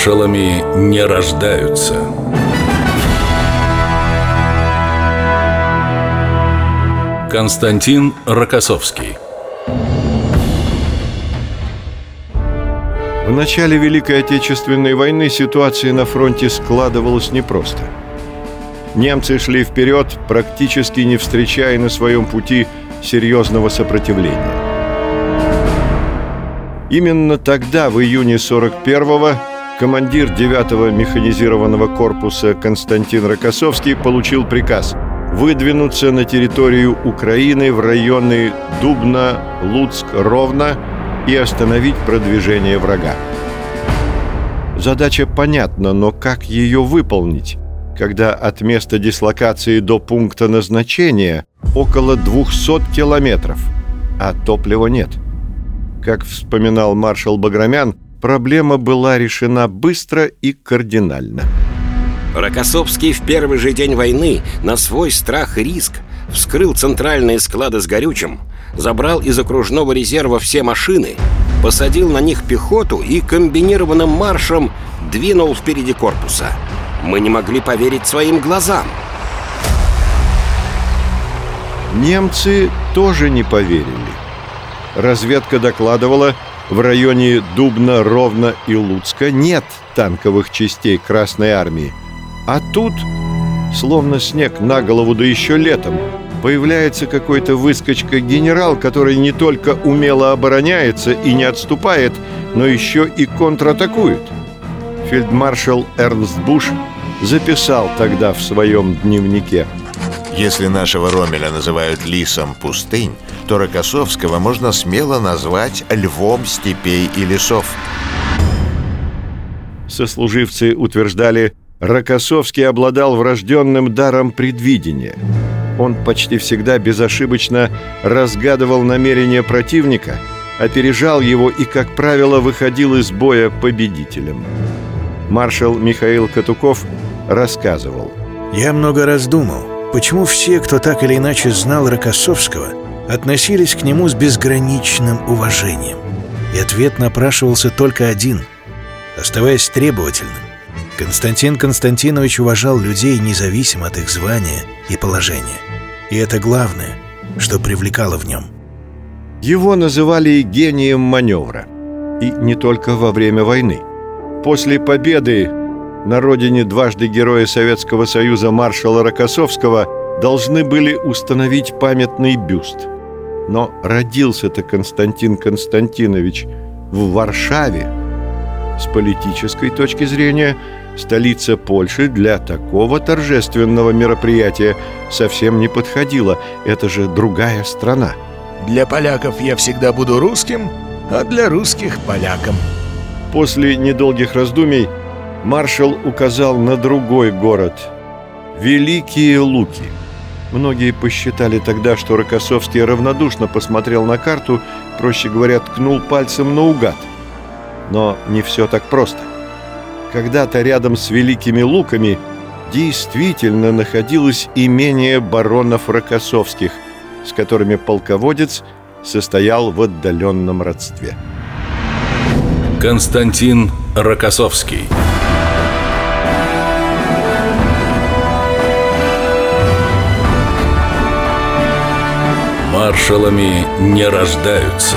Маршалами не рождаются. Константин Рокоссовский В начале Великой Отечественной войны ситуация на фронте складывалась непросто. Немцы шли вперед, практически не встречая на своем пути серьезного сопротивления. Именно тогда, в июне 41-го, командир 9-го механизированного корпуса Константин Рокоссовский получил приказ выдвинуться на территорию Украины в районы Дубна, Луцк, Ровно и остановить продвижение врага. Задача понятна, но как ее выполнить, когда от места дислокации до пункта назначения около 200 километров, а топлива нет? Как вспоминал маршал Баграмян, проблема была решена быстро и кардинально. Рокоссовский в первый же день войны на свой страх и риск вскрыл центральные склады с горючим, забрал из окружного резерва все машины, посадил на них пехоту и комбинированным маршем двинул впереди корпуса. Мы не могли поверить своим глазам. Немцы тоже не поверили. Разведка докладывала, в районе Дубна, Ровно и Луцка нет танковых частей Красной Армии. А тут, словно снег на голову, да еще летом, появляется какой-то выскочка-генерал, который не только умело обороняется и не отступает, но еще и контратакует. Фельдмаршал Эрнст Буш записал тогда в своем дневнике – если нашего Ромеля называют лисом пустынь, то Рокоссовского можно смело назвать львом степей и лесов. Сослуживцы утверждали, Рокоссовский обладал врожденным даром предвидения. Он почти всегда безошибочно разгадывал намерения противника, опережал его и, как правило, выходил из боя победителем. Маршал Михаил Катуков рассказывал. «Я много раз думал, почему все, кто так или иначе знал Рокоссовского, относились к нему с безграничным уважением. И ответ напрашивался только один. Оставаясь требовательным, Константин Константинович уважал людей независимо от их звания и положения. И это главное, что привлекало в нем. Его называли гением маневра. И не только во время войны. После победы на родине дважды Героя Советского Союза маршала Рокоссовского должны были установить памятный бюст. Но родился-то Константин Константинович в Варшаве. С политической точки зрения, столица Польши для такого торжественного мероприятия совсем не подходила. Это же другая страна. Для поляков я всегда буду русским, а для русских – поляком. После недолгих раздумий маршал указал на другой город – Великие Луки. Многие посчитали тогда, что Рокоссовский равнодушно посмотрел на карту, проще говоря, ткнул пальцем наугад. Но не все так просто. Когда-то рядом с Великими Луками действительно находилось имение баронов Рокоссовских, с которыми полководец состоял в отдаленном родстве. Константин Рокоссовский маршалами не рождаются.